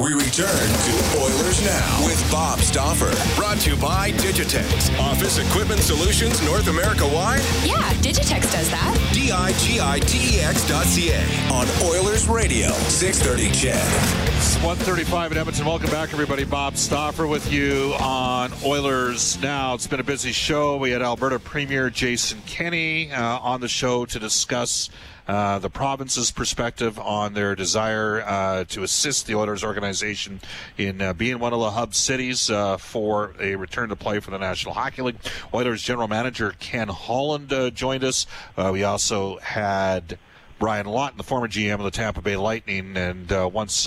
We return to Oilers Now with Bob Stauffer. Brought to you by Digitex. Office Equipment Solutions North America wide? Yeah, Digitex does that. D I G I T E X dot C A on Oilers Radio, 630 CHED. It's 135 in Edmonton. Welcome back, everybody. Bob Stauffer with you on Oilers Now. It's been a busy show. We had Alberta Premier Jason Kenney uh, on the show to discuss uh, the province's perspective on their desire uh, to assist the Oilers organization in uh, being one of the hub cities uh, for a return to play for the National Hockey League. Oilers general manager Ken Holland uh, joined us. we also had Brian Lawton, the former GM of the Tampa Bay Lightning, and once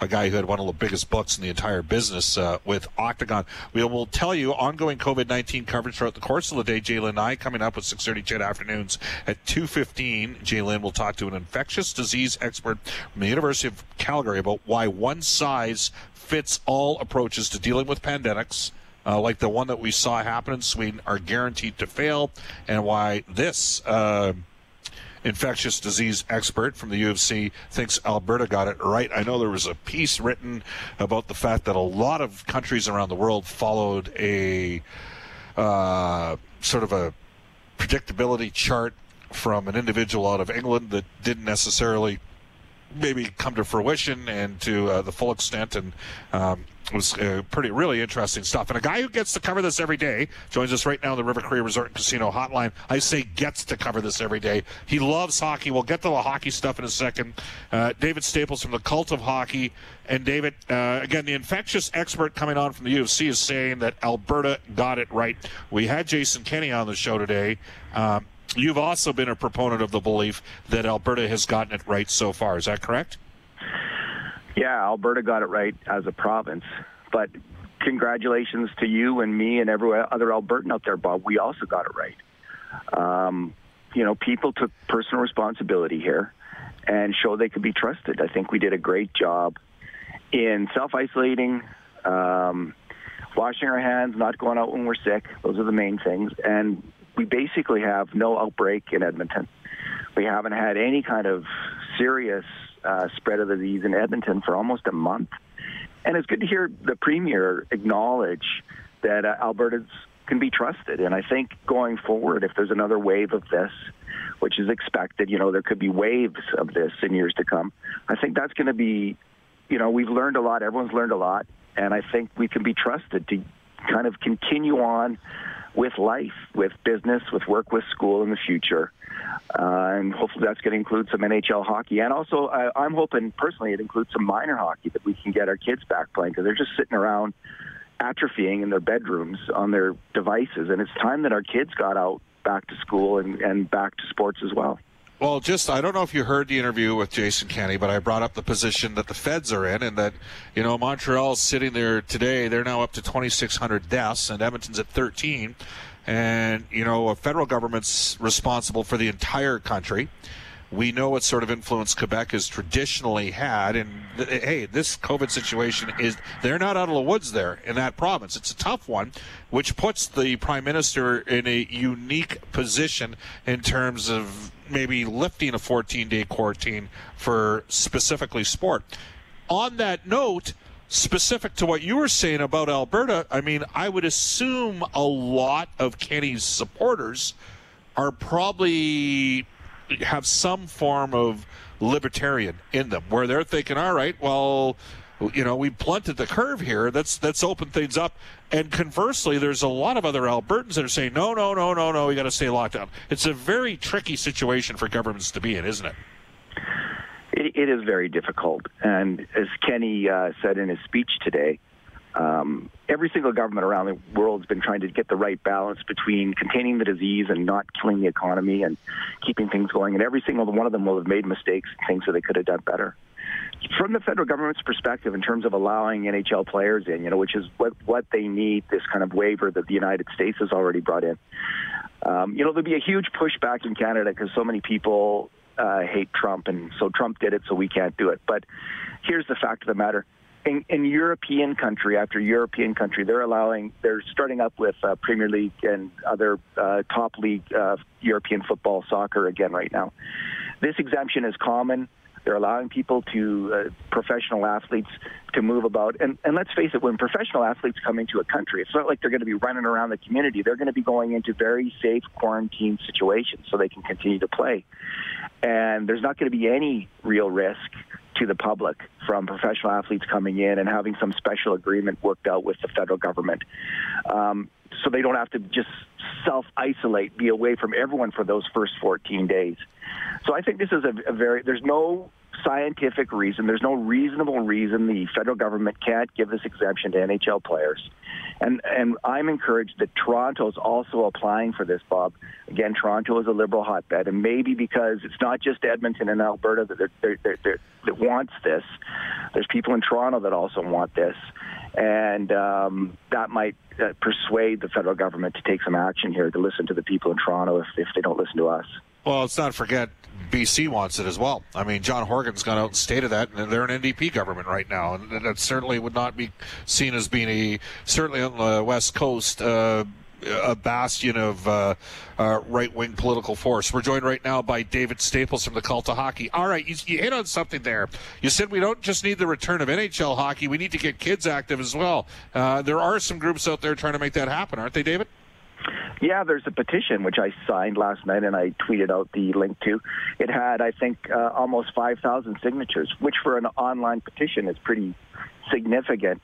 a guy who had one of the biggest books in the entire business uh, with Octagon. We will tell you ongoing COVID-19 coverage throughout the course of the day. Jalen and I coming up with 6:30 CHED afternoons at 2:15. Jalen will talk to an infectious disease expert from the University of Calgary about why one size fits all approaches to dealing with pandemics. Uh, like the one that we saw happen in Sweden, are guaranteed to fail, and why this uh, infectious disease expert from the U of C thinks Alberta got it right. I know there was a piece written about the fact that a lot of countries around the world followed a uh, sort of a predictability chart from an individual out of England that didn't necessarily maybe come to fruition and to uh, the full extent and um, was uh, pretty, really interesting stuff. And a guy who gets to cover this every day joins us right now on the River Cree Resort and Casino Hotline. I say gets to cover this every day. He loves hockey. We'll get to the hockey stuff in a second. Uh, David Staples from the Cult of Hockey. And David, uh, again, the infectious expert coming on from the U of C is saying that Alberta got it right. We had Jason Kenney on the show today. Um, you've also been a proponent of the belief that Alberta has gotten it right so far. Is that correct? Yeah, Alberta got it right as a province. But congratulations to you and me and every other Albertan out there, Bob. We also got it right. Um, you know, people took personal responsibility here and showed they could be trusted. I think we did a great job in self isolating, um, washing our hands, not going out when we're sick. Those are the main things. And we basically have no outbreak in Edmonton. We haven't had any kind of serious uh, spread of the disease in Edmonton for almost a month. And it's good to hear the premier acknowledge that uh, can be trusted. And I think going forward, if there's another wave of this, which is expected, you know, there could be waves of this in years to come. I think that's going to be, you know, we've learned a lot. Everyone's learned a lot. And I think we can be trusted to kind of continue on with life, with business, with work, with school in the future. Uh, and hopefully that's going to include some NHL hockey. And also, uh, I'm hoping personally it includes some minor hockey that we can get our kids back playing because they're just sitting around atrophying in their bedrooms on their devices. And it's time that our kids got out back to school and, and back to sports as well. Well, just I don't know if you heard the interview with Jason Kenney, but I brought up the position that the feds are in, and that you know Montreal's sitting there today. They're now up to 2,600 deaths, and Edmonton's at 13. And you know, a federal government's responsible for the entire country. We know what sort of influence Quebec has traditionally had, and th- hey, this COVID situation is—they're not out of the woods there in that province. It's a tough one, which puts the prime minister in a unique position in terms of maybe lifting a 14 day quarantine for specifically sport. On that note, specific to what you were saying about Alberta, I mean, I would assume a lot of Kenney's supporters are probably have some form of libertarian in them where they're thinking, all right, well, you know, we blunted the curve here. Let's let's open things up. And conversely, there's a lot of other Albertans that are saying, no, no, no, no, no, we got to stay locked down. It's a very tricky situation for governments to be in, isn't it? It, it is very difficult. And as Kenney uh, said in his speech today, um, every single government around the world has been trying to get the right balance between containing the disease and not killing the economy and keeping things going. And every single one of them will have made mistakes, things that they could have done better from the federal government's perspective, in terms of allowing NHL players in, you know, which is what what they need, this kind of waiver that the United States has already brought in. Um, you know, there'll be a huge pushback in Canada because so many people uh, hate Trump, and so Trump did it, so we can't do it. But here's the fact of the matter: in, in European country after European country, they're allowing, they're starting up with uh, Premier League and other uh, top league uh, European football, soccer again right now. This exemption is common. They're allowing people to, uh, professional athletes, to move about. And, and let's face it, when professional athletes come into a country, it's not like they're going to be running around the community. They're going to be going into very safe quarantine situations so they can continue to play. And there's not going to be any real risk to the public from professional athletes coming in and having some special agreement worked out with the federal government. Um, so they don't have to just self isolate, be away from everyone for those first 14 days. So I think this is a, a very, there's no scientific reason, there's no reasonable reason the federal government can't give this exemption to NHL players. And and I'm encouraged that Toronto is also applying for this, Bob. Again, Toronto is a liberal hotbed, and maybe because it's not just Edmonton and Alberta that they're, they're, they're, that wants this. There's people in Toronto that also want this, and um, that might uh, persuade the federal government to take some action here to listen to the people in Toronto if, if they don't listen to us. Well, let's not forget BC wants it as well. I mean, John Horgan's gone out and stated that, and they're an NDP government right now, and that certainly would not be seen as being a certainly on the West Coast. Uh, a bastion of uh, uh, right wing political force. We're joined right now by David Staples from the Cult of Hockey. All right, you, you, hit on something there. You said we don't just need the return of NHL hockey, we need to get kids active as well. Uh, there are some groups out there trying to make that happen, aren't they, David? Yeah, there's a petition which I signed last night and I tweeted out the link to. It had, I think, uh, almost 5,000 signatures, which for an online petition is pretty significant.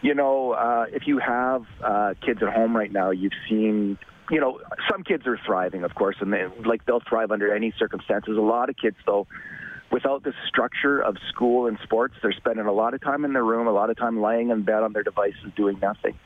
You know, uh, if you have uh, kids at home right now, you've seen, you know, some kids are thriving, of course, and they, like they'll thrive under any circumstances. A lot of kids, though, without the structure of school and sports, they're spending a lot of time in their room, a lot of time lying in bed on their devices doing nothing.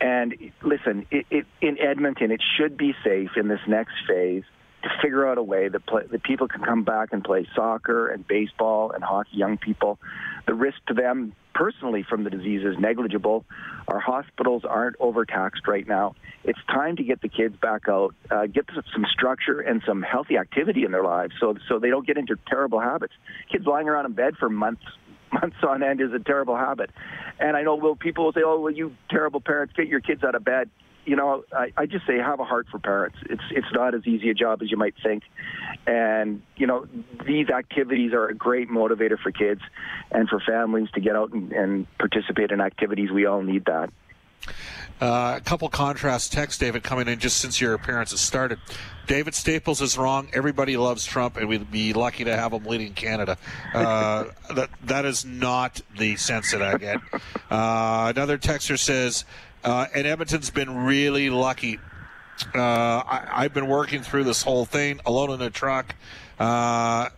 And listen, it, it, in Edmonton, it should be safe in this next phase to figure out a way that, play, that people can come back and play soccer and baseball and hockey, young people. The risk to them personally from the disease is negligible. Our hospitals aren't overtaxed right now. It's time to get the kids back out, uh, get some structure and some healthy activity in their lives so, so they don't get into terrible habits. Kids lying around in bed for months months on end is a terrible habit. And I know will people will say, "Oh, well, you terrible parents, get your kids out of bed." You know, I, I just say have a heart for parents. It's it's not as easy a job as you might think, and you know these activities are a great motivator for kids and for families to get out and, and participate in activities. We all need that. Uh, a couple contrast texts, David, coming in just since your appearance has started. David Staples is wrong. Everybody loves Trump, and we'd be lucky to have him leading Canada. Uh, that that is not the sense that I get. Uh, another texter says, uh, and Edmonton's been really lucky. Uh, I, have been working through this whole thing alone in a truck uh,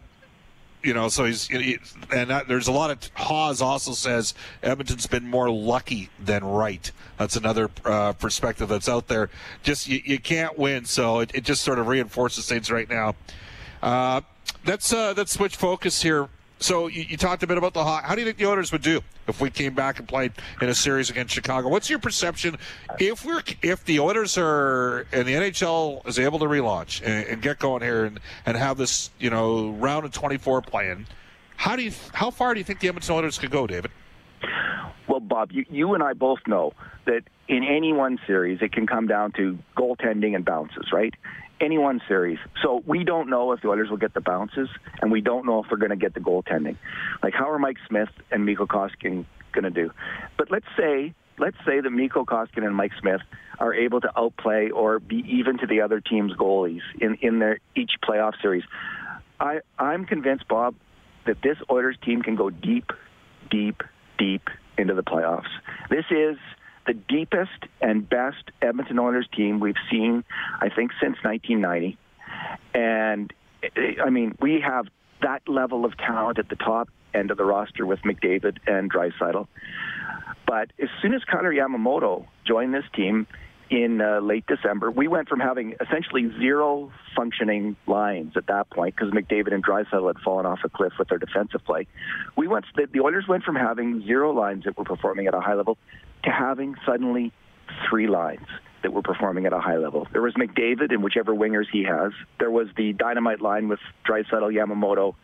you know, so he's he, and that, there's a lot of Hawes also says Edmonton's been more lucky than right. That's another uh, perspective that's out there. Just you, you can't win, so it, it, just sort of reinforces things right now. Uh, let's uh, let's switch focus here so you, you, talked a bit about the hot. How do you think the Oilers would do if we came back and played in a series against Chicago? What's your perception if we're if the Oilers are and the NHL is able to relaunch and, and get going here and, and have this you know round of 24 playing? How do you how far do you think the Edmonton Oilers could go, David? Well, Bob, you, you and I both know that in any one series, it can come down to goaltending and bounces, right? any one series. So we don't know if the Oilers will get the bounces, and we don't know if they're going to get the goaltending. Like how are Mike Smith and Mikko Koskinen going to do? But let's say let's say that Mikko Koskinen and Mike Smith are able to outplay or be even to the other team's goalies in in their each playoff series. I I'm convinced, Bob, that this Oilers team can go deep, deep, deep into the playoffs. This is the deepest and best Edmonton Oilers team we've seen, I think, since 1990. And I mean, we have that level of talent at the top end of the roster with McDavid and Draisaitl. But as soon as Kailer Yamamoto joined this team in uh, late December, we went from having essentially zero functioning lines at that point because McDavid and Draisaitl had fallen off a cliff with their defensive play. We went the, the Oilers went from having zero lines that were performing at a high level to having suddenly three lines. that were performing at a high level. There was McDavid and whichever wingers he has. There was the dynamite line with Draisaitl, Yamamoto,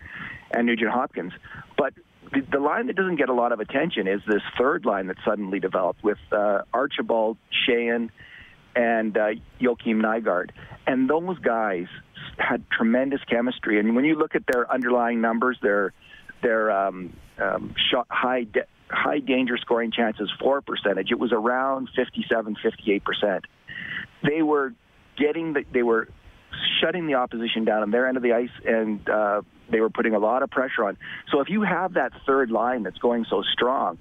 and Nugent Hopkins. But the, the line that doesn't get a lot of attention is this third line that suddenly developed with uh, Archibald, Sheahan, and uh, Joakim Nygard. And those guys had tremendous chemistry. And when you look at their underlying numbers, their their um, um, shot, high de- high danger scoring chances for percentage, it was around 57, 58 percent. They were getting the, they were shutting the opposition down on their end of the ice, and uh, they were putting a lot of pressure on. So if you have that third line that's going so strong,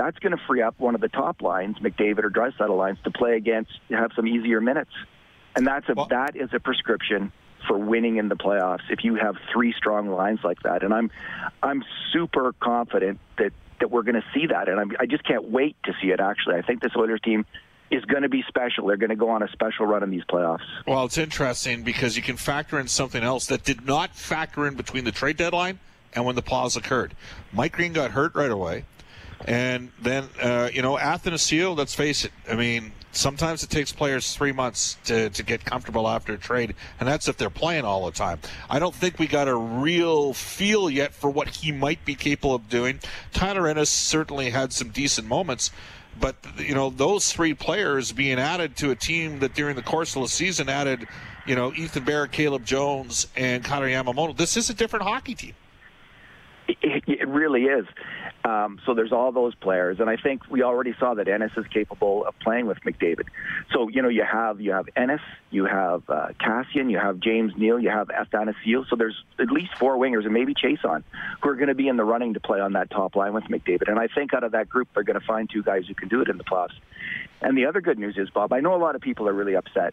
that's going to free up one of the top lines, McDavid or Draisaitl lines, to play against, to have some easier minutes. And that's a well, that is a prescription for winning in the playoffs if you have three strong lines like that. And I'm I'm super confident that that we're going to see that, and I'm, I just can't wait to see it. Actually, I think this Oilers team is going to be special. They're going to go on a special run in these playoffs. Well, it's interesting because you can factor in something else that did not factor in between the trade deadline and when the pause occurred. Mike Green got hurt right away. And then, uh, you know, Athanasiou, let's face it, I mean, sometimes it takes players three months to, to get comfortable after a trade, and that's if they're playing all the time. I don't think we got a real feel yet for what he might be capable of doing. Tyler Ennis certainly had some decent moments, but, you know, those three players being added to a team that during the course of the season added, you know, Ethan Bear, Caleb Jones, and Connor Yamamoto, this is a different hockey team. It, it really is. Um, so there's all those players, and I think we already saw that Ennis is capable of playing with McDavid. So you know you have you have Ennis, you have uh, Kassian, you have James Neal, you have Athanasiou. So there's at least four wingers, and maybe Chiasson, who are going to be in the running to play on that top line with McDavid. And I think out of that group, they're going to find two guys who can do it in the playoffs. And the other good news is, Bob, I know a lot of people are really upset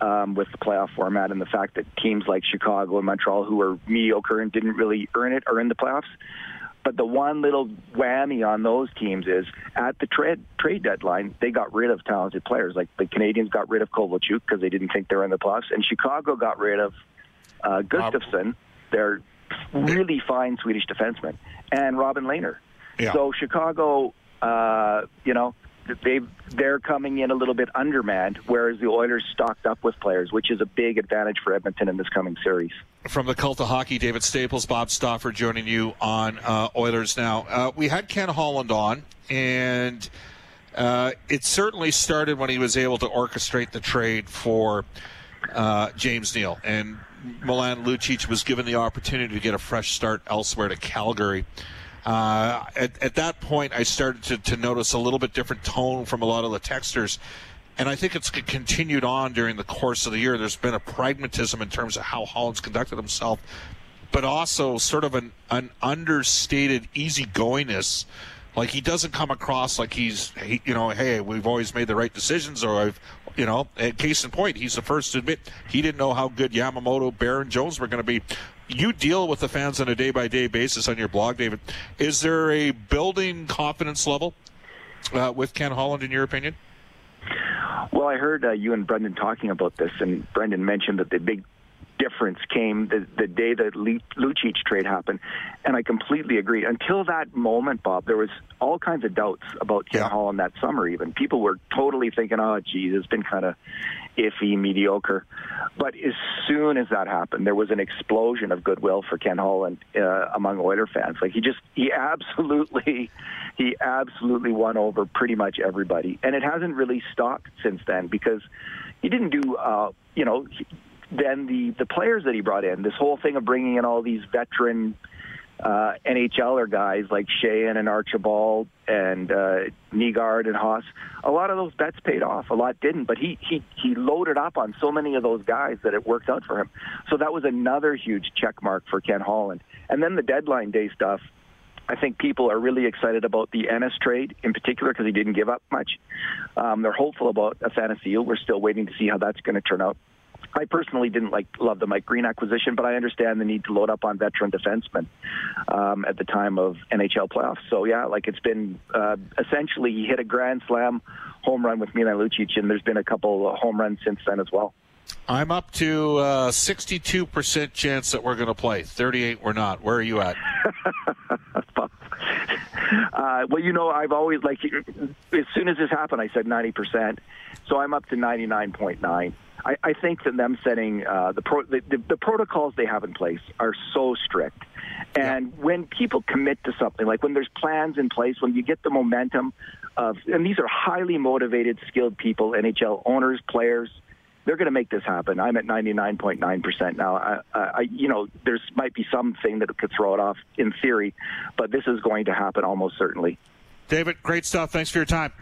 um, with the playoff format and the fact that teams like Chicago and Montreal, who are mediocre and didn't really earn it, are in the playoffs. But the one little whammy on those teams is at the trade trade deadline, they got rid of talented players. Like the Canadiens got rid of Kovalchuk because they didn't think they were in the playoffs, and Chicago got rid of uh, Gustafsson, their really fine Swedish defenseman, and Robin Lehner. Yeah. So Chicago, uh, you know, they they're coming in a little bit undermanned, whereas the Oilers stocked up with players, which is a big advantage for Edmonton in this coming series. From the cult of hockey, David Staples, Bob Stauffer joining you on uh, Oilers now. Uh, we had Ken Holland on, and uh, it certainly started when he was able to orchestrate the trade for uh, James Neal, and Milan Lucic was given the opportunity to get a fresh start elsewhere to Calgary. Uh, at, at, that point, I started to, to, notice a little bit different tone from a lot of the texters. And I think it's continued on during the course of the year. There's been a pragmatism in terms of how Holland's conducted himself, but also sort of an, an understated easygoingness. Like he doesn't come across like he's, you know, hey, we've always made the right decisions, or I've, you know, and case in point, he's the first to admit he didn't know how good Yamamoto, Bear and Jones were going to be you deal with the fans on a day by day basis on your blog, David. Is there a building confidence level uh, with Ken Holland, in your opinion? Well, I heard uh, you and Brendan talking about this, and Brendan mentioned that the big difference came the, the day the Lucic trade happened, and I completely agree. Until that moment, Bob, there was all kinds of doubts about Ken yeah. Holland that summer. Even people were totally thinking, "Oh, geez, it's been kind of iffy, mediocre." But as soon as that happened, there was an explosion of goodwill for Ken Holland uh, among Oiler fans. Like he just, he absolutely, he absolutely won over pretty much everybody, and it hasn't really stopped since then because he didn't do, uh, you know then the the players that he brought in, this whole thing of bringing in all these veteran uh, NHLer guys like Sheahan and Archibald and uh, Nygard and Haas, a lot of those bets paid off. A lot didn't, but he he he loaded up on so many of those guys that it worked out for him. So that was another huge check mark for Ken Holland. And then the deadline day stuff. I think people are really excited about the Ennis trade in particular because he didn't give up much. Um, they're hopeful about Athanasiou. We're still waiting to see how that's going to turn out. I personally didn't like love the Mike Green acquisition, but I understand the need to load up on veteran defensemen um, at the time of NHL playoffs. So yeah, like it's been uh, essentially he hit a grand slam home run with Milan Lucic, and there's been a couple home runs since then as well. I'm up to uh, 62% chance that we're going to play. 38 we're not. Where are you at? Uh, well, you know, I've always like as soon as this happened, I said 90 percent. So I'm up to 99.9. I, I think that them setting uh, the, pro, the, the the protocols they have in place are so strict. And yeah. when people commit to something, like when there's plans in place, when you get the momentum of, and these are highly motivated, skilled people, NHL owners, players, they're going to make this happen. I'm at 99.9% now. I, I, you know, there's might be something that could throw it off in theory, but this is going to happen almost certainly. David, great stuff. Thanks for your time.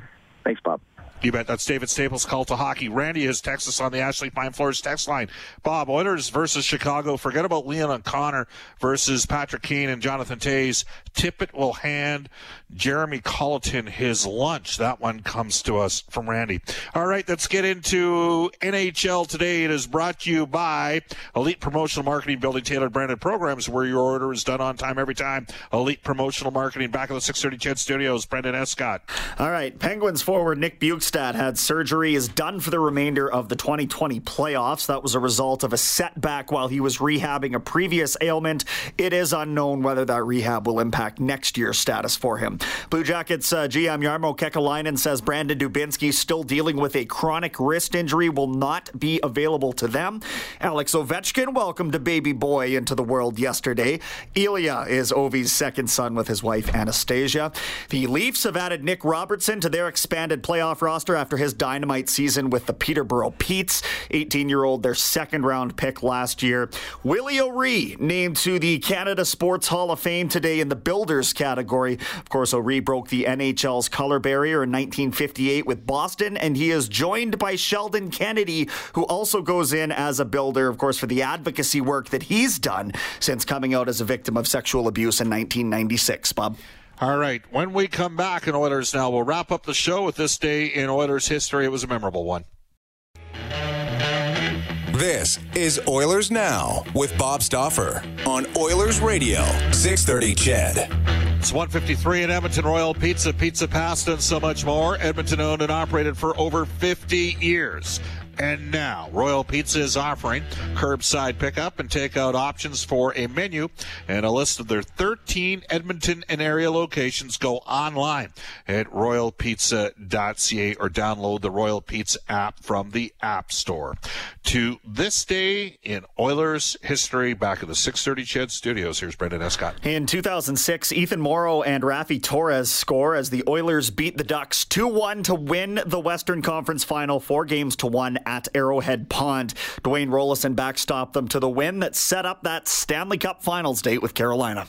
Thanks, Bob. You bet. That's David Staples, Cult of Hockey. Randy has Texas on the Ashley Pine Floors text line. Bob, Oilers versus Chicago. Forget about Leon O'Connor versus Patrick Kane and Jonathan Toews. Tippett will hand Jeremy Colliton his lunch. That one comes to us from Randy. All right, let's get into NHL today. It is brought to you by Elite Promotional Marketing, building tailored branded programs where your order is done on time every time. Elite Promotional Marketing, back in the 630 CHED Studios, Brendan Escott. All right, Penguins forward Nick Bjugstad had surgery, is done for the remainder of the 2020 playoffs. That was a result of a setback while he was rehabbing a previous ailment. It is unknown whether that rehab will impact next year's status for him. Blue Jackets uh, GM Jarmo Kekalainen says Brandon Dubinsky, still dealing with a chronic wrist injury, will not be available to them. Alex Ovechkin welcomed a baby boy into the world yesterday. Ilya is Ovi's second son with his wife Anastasia. The Leafs have added Nick Robertson to their expanded playoff roster after his dynamite season with the Peterborough Petes. 18 year old, their second round pick last year. Willie O'Ree named to the Canada Sports Hall of Fame today in the Builders category. Of course, O'Ree broke the NHL's color barrier in 1958 with Boston, and he is joined by Sheldon Kennedy, who also goes in as a builder, of course, for the advocacy work that he's done since coming out as a victim of sexual abuse in 1996. Bob. All right. When we come back in Oilers Now, we'll wrap up the show with this day in Oilers history. It was a memorable one. This is Oilers Now with Bob Stauffer on Oilers Radio, 630 CHED. It's 153 in Edmonton Royal Pizza, Pizza Pasta, and so much more. Edmonton owned and operated for over 50 years. And now, Royal Pizza is offering curbside pickup and takeout options for a menu and a list of their 13 Edmonton and area locations. Go online at royalpizza.ca or download the Royal Pizza app from the App Store. To this day in Oilers history, back in the 630 CHED studios, here's Brendan Escott. In 2006, Ethan Moreau and Raffi Torres score as the Oilers beat the Ducks 2 1 to win the Western Conference final, four games to one at Arrowhead Pond. Dwayne Roloson backstopped them to the win that set up that Stanley Cup Finals date with Carolina.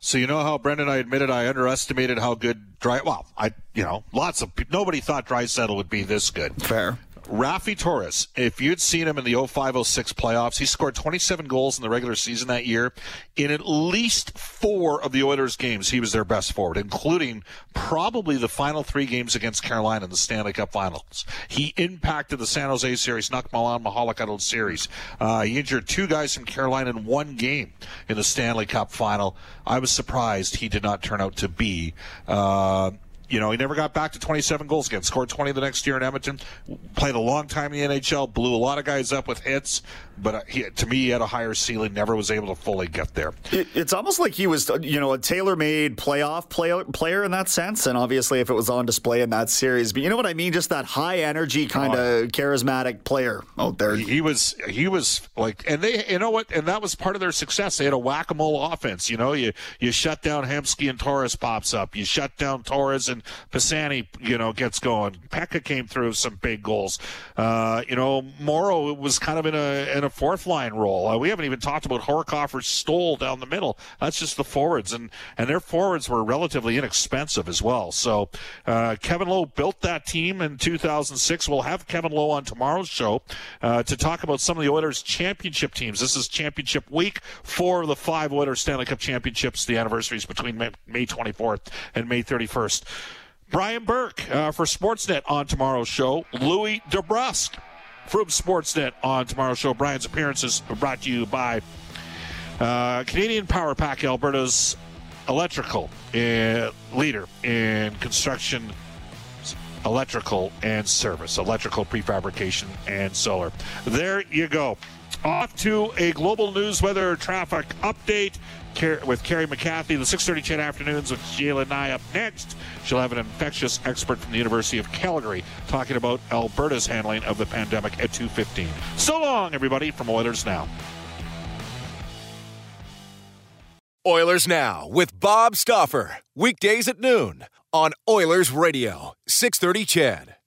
So you know how Brendan, I admitted I underestimated how good Dry. Well, I you know lots of nobody thought Draisaitl would be this good. Fair. Raffi Torres, if you'd seen him in the 0506 playoffs, he scored 27 goals in the regular season that year. In at least four of the Oilers games, he was their best forward, including probably the final three games against Carolina in the Stanley Cup Finals. He impacted the San Jose series, knocked Milan Michalek out of the series. Uh, he injured two guys from Carolina in one game in the Stanley Cup Final. I was surprised he did not turn out to be. Uh, you know, he never got back to 27 goals again. Scored 20 the next year in Edmonton. Played a long time in the NHL. Blew a lot of guys up with hits, but uh, he, to me, he had a higher ceiling. Never was able to fully get there. It, it's almost like he was, you know, a tailor-made playoff play, player in that sense. And obviously, if it was on display in that series, but you know what I mean? Just that high energy kind of oh, charismatic player out there. He, he, was, he was like, and they, you know what? And that was part of their success. They had a whack-a-mole offense. You know, you you shut down Hemsky and Torres pops up. You shut down Torres and Pisani, you know, gets going. Peca came through with some big goals. Uh, you know, Moreau was kind of in a in a fourth line role. Uh, we haven't even talked about Horcoff Stoll down the middle. That's just the forwards, and and their forwards were relatively inexpensive as well. So uh, Kevin Lowe built that team in 2006. We'll have Kevin Lowe on tomorrow's show uh, to talk about some of the Oilers' championship teams. This is championship week. Four of the five Oilers Stanley Cup championships. The anniversaries between May 24th and May 31st. Brian Burke uh, for Sportsnet on tomorrow's show. Louie DeBrusk from Sportsnet on tomorrow's show. Brian's appearances are brought to you by uh, Canadian Power Pack, Alberta's electrical uh, leader in construction, electrical, and service, electrical prefabrication, and solar. There you go. Off to a global news weather traffic update with Carrie McCarthy. The 6:30 CHED afternoons with Jalen Nye up next. She'll have an infectious expert from the University of Calgary talking about Alberta's handling of the pandemic at 2:15. So long, everybody, from Oilers Now. Oilers Now with Bob Stauffer weekdays at noon on Oilers Radio 6:30 CHED.